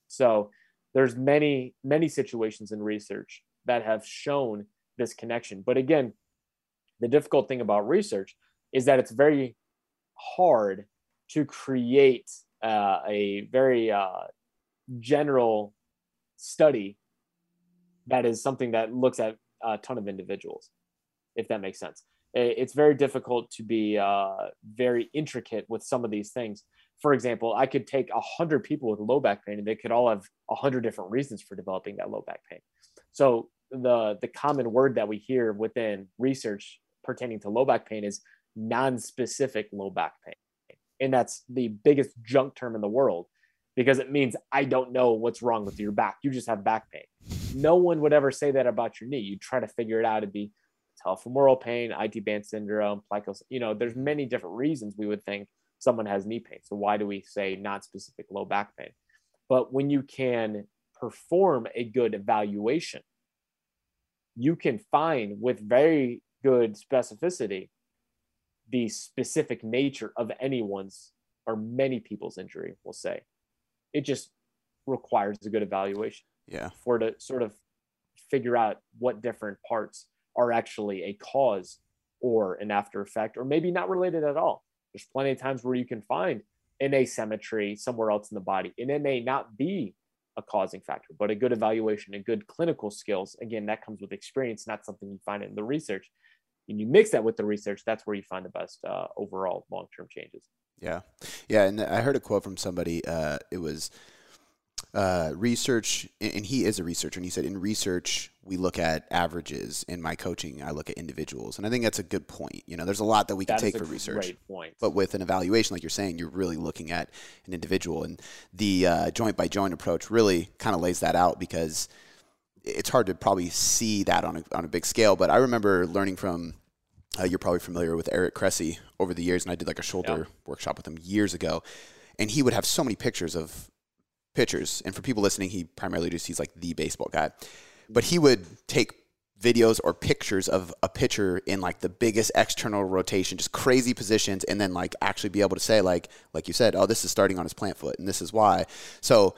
So there's many, many situations in research that have shown this connection. But again, the difficult thing about research is that it's very hard to create uh, a very uh, general study that is something that looks at a ton of individuals if that makes sense. It's very difficult to be uh, very intricate with some of these things. For example, I could take a hundred people with low back pain, and they could all have a hundred different reasons for developing that low back pain. So the the common word that we hear within research pertaining to low back pain is non-specific low back pain, and that's the biggest junk term in the world because it means I don't know what's wrong with your back. You just have back pain. No one would ever say that about your knee. You try to figure it out. It'd be patellofemoral pain, IT band syndrome, plical, you know, there's many different reasons we would think someone has knee pain. So why do we say not specific low back pain? But when you can perform a good evaluation, you can find with very good specificity the specific nature of anyone's or many people's injury, we'll say. It just requires a good evaluation. Yeah. For to sort of figure out what different parts are actually a cause or an after effect, or maybe not related at all. There's plenty of times where you can find an asymmetry somewhere else in the body, and it may not be a causing factor. But a good evaluation and good clinical skills, again, that comes with experience, not something you find in the research. And you mix that with the research, that's where you find the best uh, overall long term changes. Yeah. Yeah. And I heard a quote from somebody. Uh, it was, uh, research, and he is a researcher, and he said, in research, we look at averages. In my coaching, I look at individuals, and I think that's a good point. You know, there's a lot that we can that take for research, but with an evaluation, like you're saying, you're really looking at an individual, and the uh, joint by joint approach really kind of lays that out because it's hard to probably see that on a, on a big scale. But I remember learning from uh, you're probably familiar with Eric Cressey over the years, and I did like a shoulder workshop with him years ago, and he would have so many pictures of pitchers. And for people listening, he primarily just he's like the baseball guy. But he would take videos or pictures of a pitcher in like the biggest external rotation, just crazy positions, and then like actually be able to say like like you said, oh, this is starting on his plant foot, and this is why. So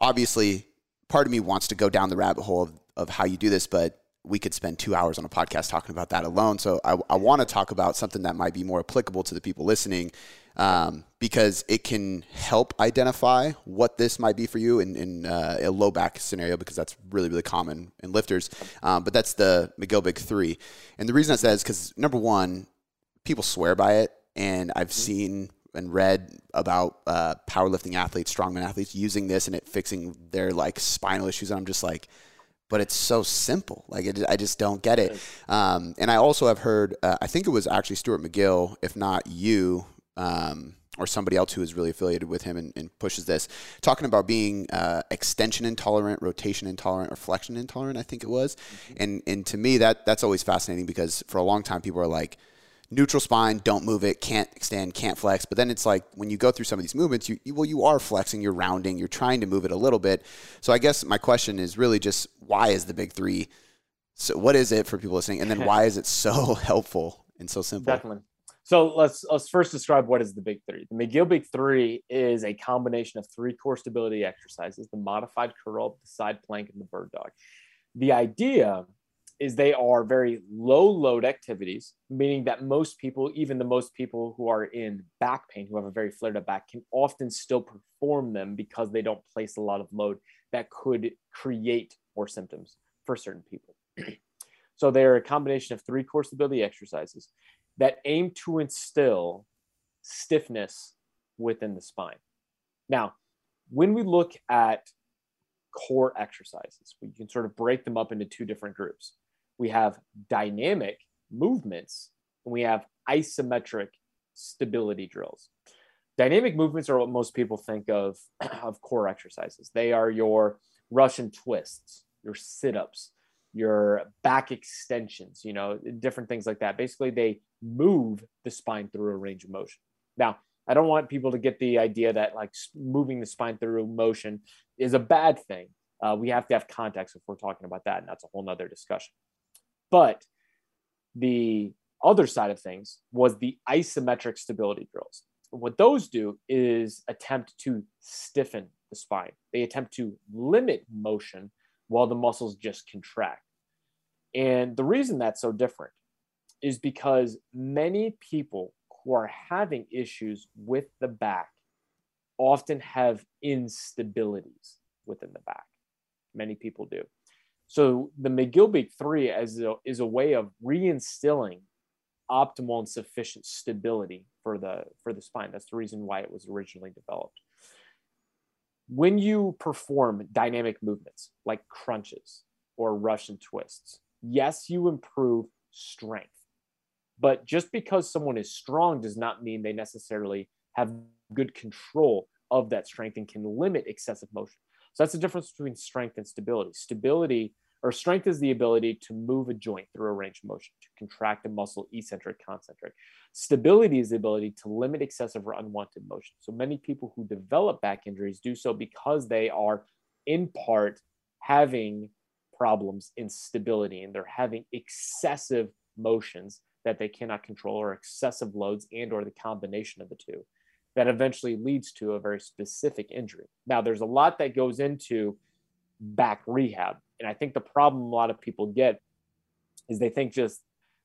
obviously, part of me wants to go down the rabbit hole of, of how you do this, but we could spend two hours on a podcast talking about that alone. So I, I want to talk about something that might be more applicable to the people listening um, because it can help identify what this might be for you in, in uh, a low back scenario because that's really, really common in lifters. Um, but that's the McGill Big Three. And the reason I said is because, number one, people swear by it. And I've mm-hmm. seen and read about uh, powerlifting athletes, strongman athletes using this and it fixing their like spinal issues. And I'm just like, but it's so simple. Like it, I just don't get it. Um, and I also have heard, uh, I think it was actually Stuart McGill, if not you, um, or somebody else who is really affiliated with him and, and pushes this, talking about being uh, extension intolerant, rotation intolerant, or flexion intolerant. I think it was, mm-hmm. and and to me that that's always fascinating because for a long time people are like neutral spine, don't move it, can't extend, can't flex. But then it's like when you go through some of these movements, you, you well you are flexing, you're rounding, you're trying to move it a little bit. So I guess my question is really just why is the big three? So what is it for people listening, and then [laughs] why is it so [laughs] helpful and so simple? Definitely. So let's let's first describe what is the Big Three. The McGill Big Three is a combination of three core stability exercises: the modified curl, the side plank, and the bird dog. The idea is they are very low load activities, meaning that most people, even the most people who are in back pain, who have a very flared up back, can often still perform them because they don't place a lot of load that could create more symptoms for certain people. [clears throat] so they're a combination of three core stability exercises that aim to instill stiffness within the spine. Now, when we look at core exercises, we can sort of break them up into two different groups. We have dynamic movements and we have isometric stability drills. Dynamic movements are what most people think of [clears throat] of core exercises. They are your Russian twists, your sit-ups, your back extensions, you know, different things like that. Basically, they move the spine through a range of motion. Now, I don't want people to get the idea that like moving the spine through motion is a bad thing. Uh, we have to have context if we're talking about that, and that's a whole nother discussion. But the other side of things was the isometric stability drills. What those do is attempt to stiffen the spine. They attempt to limit motion while the muscles just contract. And the reason that's so different is because many people who are having issues with the back often have instabilities within the back. Many people do. So the McGill Big Three as a, is a way of reinstilling optimal and sufficient stability for the for the spine. That's the reason why it was originally developed. When you perform dynamic movements like crunches or Russian twists, yes, you improve strength. But just because someone is strong does not mean they necessarily have good control of that strength and can limit excessive motion. So that's the difference between strength and stability. Stability or strength is the ability to move a joint through a range of motion, to contract a muscle, eccentric, concentric. Stability is the ability to limit excessive or unwanted motion. So many people who develop back injuries do so because they are, in part, having problems in stability and they're having excessive motions that they cannot control or excessive loads and or the combination of the two that eventually leads to a very specific injury. Now there's a lot that goes into back rehab and I think the problem a lot of people get is they think just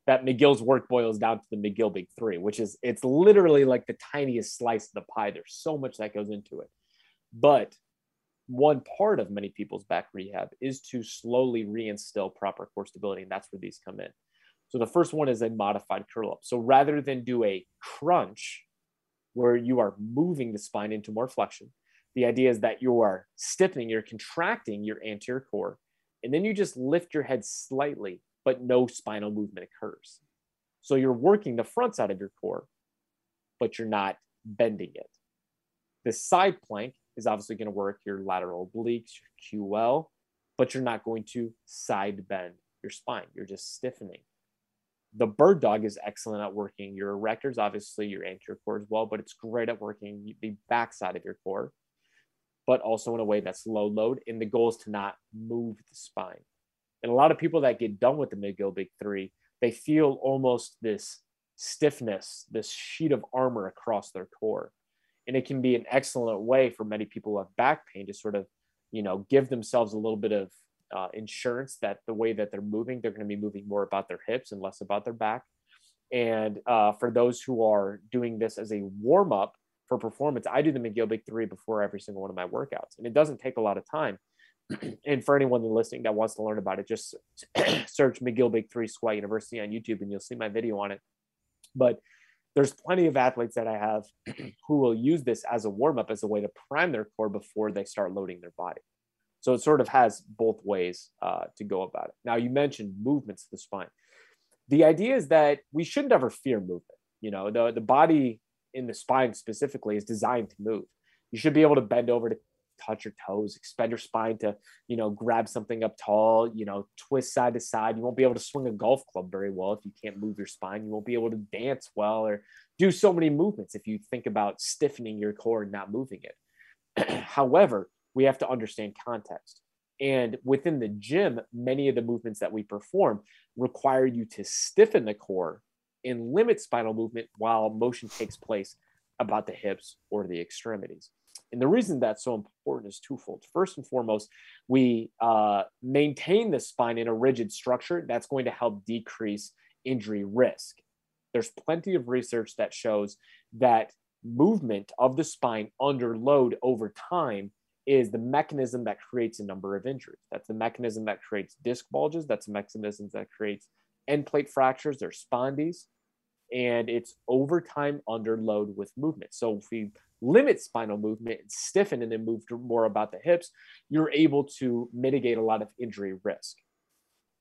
that McGill's work boils down to the McGill Big Three, which is it's literally like the tiniest slice of the pie. There's so much that goes into it. But one part of many people's back rehab is to slowly reinstill proper core stability. And that's where these come in. So the first one is a modified curl up. So rather than do a crunch where you are moving the spine into more flexion, the idea is that you are stiffening, you're contracting your anterior core, and then you just lift your head slightly, but no spinal movement occurs. So you're working the front side of your core, but you're not bending it. The side plank is obviously going to work your lateral obliques, your QL, but you're not going to side bend your spine. You're just stiffening. The bird dog is excellent at working your erectors, obviously your anterior core as well, but it's great at working the backside of your core, but also in a way that's low load. And the goal is to not move the spine. And a lot of people that get done with the McGill Big Three, they feel almost this stiffness, this sheet of armor across their core. And it can be an excellent way for many people who have back pain to sort of, you know, give themselves a little bit of uh, insurance that the way that they're moving, they're going to be moving more about their hips and less about their back. And uh, for those who are doing this as a warm up for performance, I do the McGill Big Three before every single one of my workouts, and it doesn't take a lot of time. [clears throat] and for anyone listening that wants to learn about it, just [clears throat] search McGill Big Three Squat University on YouTube, and you'll see my video on it. But there's plenty of athletes that I have [clears throat] who will use this as a warm up, as a way to prime their core before they start loading their body. So it sort of has both ways uh, to go about it. Now, you mentioned movements of the spine. The idea is that we shouldn't ever fear movement. You know, the, the body in the spine specifically is designed to move. You should be able to bend over to touch your toes, expand your spine to, you know, grab something up tall, you know, twist side to side. You won't be able to swing a golf club very well if you can't move your spine. You won't be able to dance well or do so many movements if you think about stiffening your core and not moving it. [clears throat] However, we have to understand context. And within the gym, many of the movements that we perform require you to stiffen the core and limit spinal movement while motion takes place about the hips or the extremities. And the reason that's so important is twofold. First and foremost, we uh, maintain the spine in a rigid structure that's going to help decrease injury risk. There's plenty of research that shows that movement of the spine under load over time is the mechanism that creates a number of injuries. That's the mechanism that creates disc bulges. That's the mechanism that creates end plate fractures. There's spondies, and it's over time under load with movement. So if we limit spinal movement and stiffen and then move more about the hips, you're able to mitigate a lot of injury risk.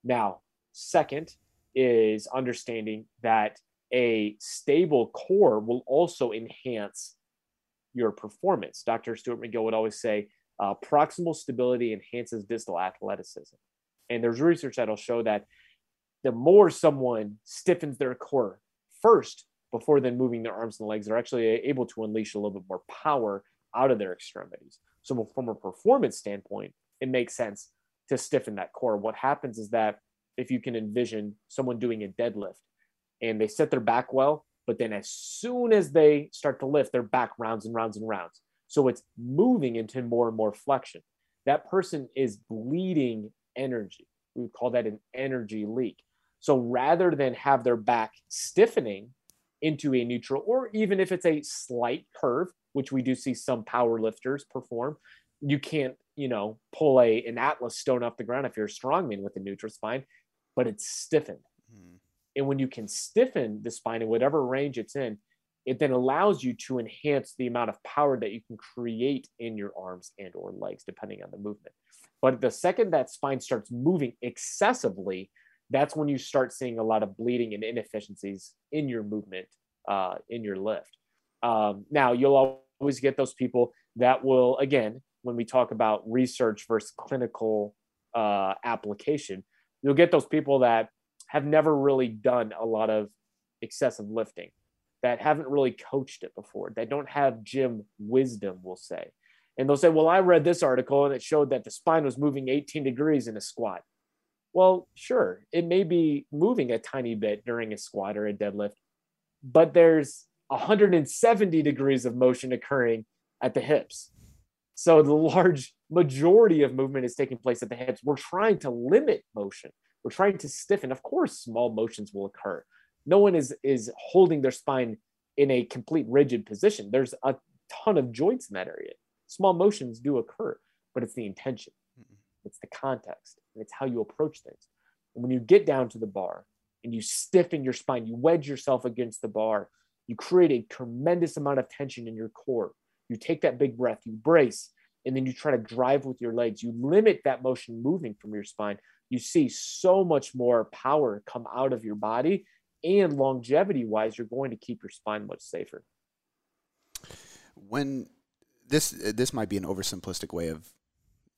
Now, second is understanding that a stable core will also enhance your performance. Dr. Stuart McGill would always say uh, proximal stability enhances distal athleticism. And there's research that'll show that the more someone stiffens their core first before then moving their arms and legs, they're actually able to unleash a little bit more power out of their extremities. So, from a performance standpoint, it makes sense to stiffen that core. What happens is that if you can envision someone doing a deadlift and they set their back well, but then as soon as they start to lift, their back rounds and rounds and rounds. So it's moving into more and more flexion. That person is bleeding energy. We would call that an energy leak. So rather than have their back stiffening into a neutral, or even if it's a slight curve, which we do see some power lifters perform, you can't, you know, pull a an Atlas stone off the ground if you're a strongman with a neutral spine, but it's stiffened. Mm. And when you can stiffen the spine in whatever range it's in, it then allows you to enhance the amount of power that you can create in your arms and or legs depending on the movement but the second that spine starts moving excessively that's when you start seeing a lot of bleeding and inefficiencies in your movement uh, in your lift um, now you'll always get those people that will again when we talk about research versus clinical uh, application you'll get those people that have never really done a lot of excessive lifting that haven't really coached it before, that don't have gym wisdom, we'll say. And they'll say, Well, I read this article and it showed that the spine was moving 18 degrees in a squat. Well, sure, it may be moving a tiny bit during a squat or a deadlift, but there's 170 degrees of motion occurring at the hips. So the [laughs] large majority of movement is taking place at the hips. We're trying to limit motion. We're trying to stiffen. Of course, small motions will occur no one is is holding their spine in a complete rigid position. There's a ton of joints in that area. Small motions do occur, but it's the intention, it's the context, and it's how you approach things. And when you get down to the bar and you stiffen your spine, you wedge yourself against the bar, you create a tremendous amount of tension in your core. You take that big breath, you brace, and then you try to drive with your legs. You limit that motion moving from your spine. You see so much more power come out of your body. And longevity wise, you're going to keep your spine much safer. When this this might be an oversimplistic way of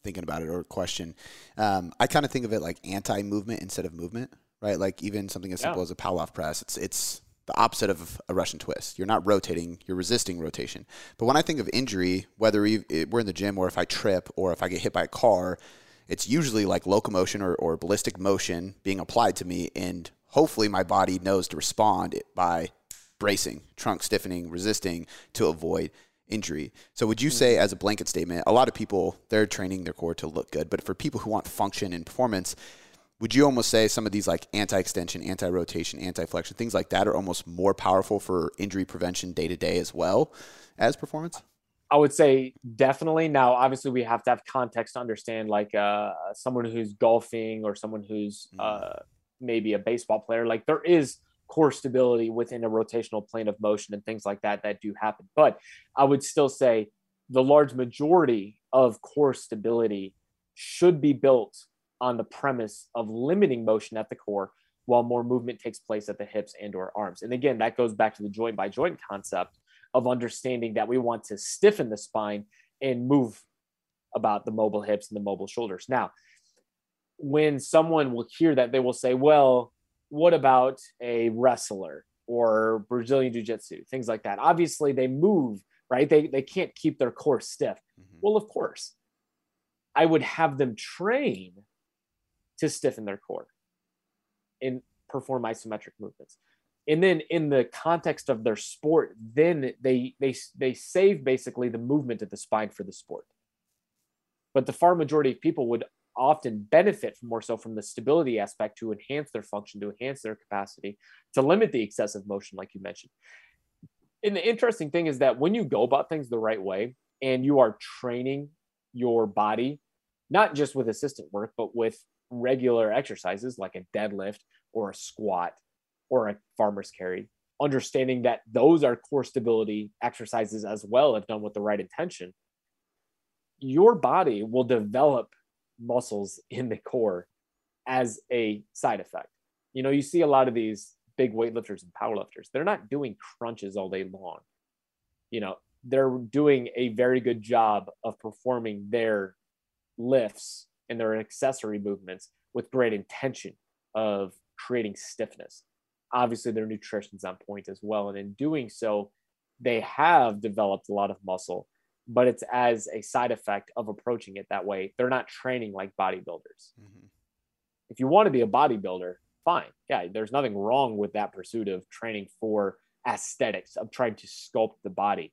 thinking about it or question. Um, I kind of think of it like anti-movement instead of movement, right? Like even something as simple yeah. as a Pallof press. It's it's the opposite of a Russian twist. You're not rotating, you're resisting rotation. But when I think of injury, whether we're in the gym or if I trip or if I get hit by a car, it's usually like locomotion or, or ballistic motion being applied to me. And hopefully my body knows to respond by bracing, trunk stiffening, resisting to avoid injury. So would you say as a blanket statement, a lot of people they're training their core to look good, but for people who want function and performance, would you almost say some of these like anti-extension, anti-rotation, anti-flexion, things like that are almost more powerful for injury prevention day to day as well as performance? I would say definitely. Now, obviously, we have to have context to understand, like uh, someone who's golfing or someone who's mm. uh, maybe a baseball player. Like there is core stability within a rotational plane of motion and things like that that do happen. But I would still say the large majority of core stability should be built on the premise of limiting motion at the core while more movement takes place at the hips and or arms. And again, that goes back to the joint by joint concept of understanding that we want to stiffen the spine and move about the mobile hips and the mobile shoulders. Now, when someone will hear that, they will say, well, what about a wrestler or Brazilian Jiu Jitsu, things like that? Obviously, they move, right? They, they can't keep their core stiff. Mm-hmm. Well, of course. I would have them train to stiffen their core and perform isometric movements. And then in the context of their sport, then they they they save basically the movement of the spine for the sport. But the far majority of people would often benefit more so from the stability aspect to enhance their function, to enhance their capacity, to limit the excessive motion, like you mentioned. And the interesting thing is that when you go about things the right way and you are training your body, not just with assistant work, but with regular exercises like a deadlift or a squat or a farmer's carry, understanding that those are core stability exercises as well, if done with the right intention, your body will develop muscles in the core as a side effect. You know, you see a lot of these big weightlifters and powerlifters, they're not doing crunches all day long. You know, they're doing a very good job of performing their lifts and their accessory movements with great intention of creating stiffness. Obviously, their nutrition's on point as well. And in doing so, they have developed a lot of muscle, but it's as a side effect of approaching it that way. They're not training like bodybuilders. Mm-hmm. If you want to be a bodybuilder, fine. Yeah, there's nothing wrong with that pursuit of training for aesthetics, of trying to sculpt the body.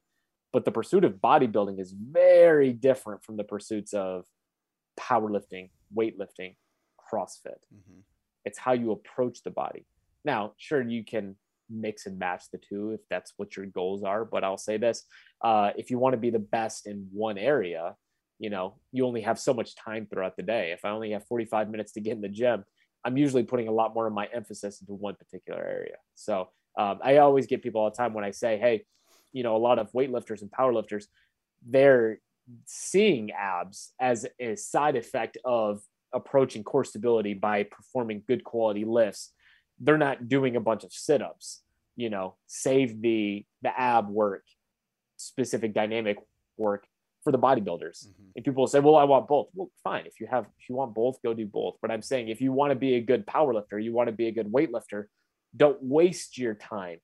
But the pursuit of bodybuilding is very different from the pursuits of powerlifting, weightlifting, CrossFit. Mm-hmm. It's how you approach the body. Now, sure, you can mix and match the two if that's what your goals are. But I'll say this uh, if you want to be the best in one area, you know, you only have so much time throughout the day. If I only have 45 minutes to get in the gym, I'm usually putting a lot more of my emphasis into one particular area. So um, I always get people all the time when I say, hey, you know, a lot of weightlifters and powerlifters, they're seeing abs as a side effect of approaching core stability by performing good quality lifts they're not doing a bunch of sit-ups you know save the the ab work specific dynamic work for the bodybuilders. Mm-hmm. and people say well i want both. Well fine. If you have if you want both go do both. But i'm saying if you want to be a good power lifter you want to be a good weightlifter don't waste your time.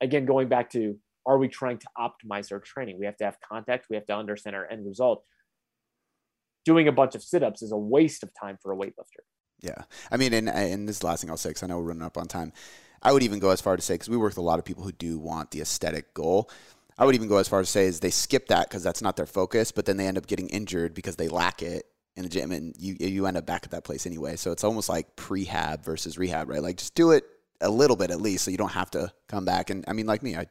Again going back to are we trying to optimize our training? We have to have context. We have to understand our end result. Doing a bunch of sit-ups is a waste of time for a weightlifter yeah. I mean, and, and this is the last thing I'll say because I know we're running up on time. I would even go as far to say, because we work with a lot of people who do want the aesthetic goal. I would even go as far to say is they skip that because that's not their focus, but then they end up getting injured because they lack it in the gym, and you you end up back at that place anyway. So it's almost like prehab versus rehab, right? Like just do it a little bit at least, so you don't have to come back. And I mean, like me, I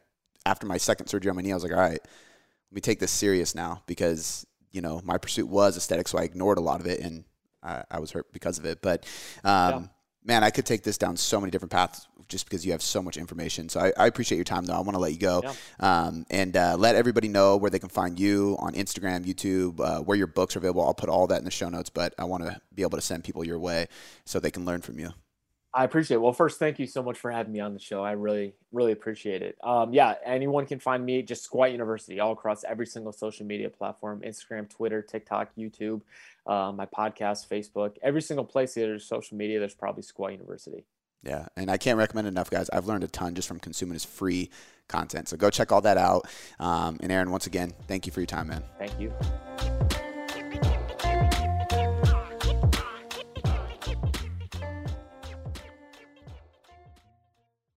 after my second surgery on my knee, I was like, all right, let me take this serious now because you know, my pursuit was aesthetic, so I ignored a lot of it, and I, I was hurt because of it. But um, yeah. man, I could take this down so many different paths just because you have so much information. So I, I appreciate your time, though. I want to let you go yeah. um, and uh, let everybody know where they can find you on Instagram, YouTube, uh, where your books are available. I'll put all that in the show notes, but I want to be able to send people your way so they can learn from you. I appreciate it. Well, first, thank you so much for having me on the show. I really, really appreciate it. Um, yeah, anyone can find me just Squat University all across every single social media platform Instagram, Twitter, TikTok, YouTube, uh, my podcast, Facebook, every single place there's social media, there's probably Squat University. Yeah, and I can't recommend enough, guys. I've learned a ton just from consuming his free content. So go check all that out. Um, and Aaron, once again, thank you for your time, man. Thank you.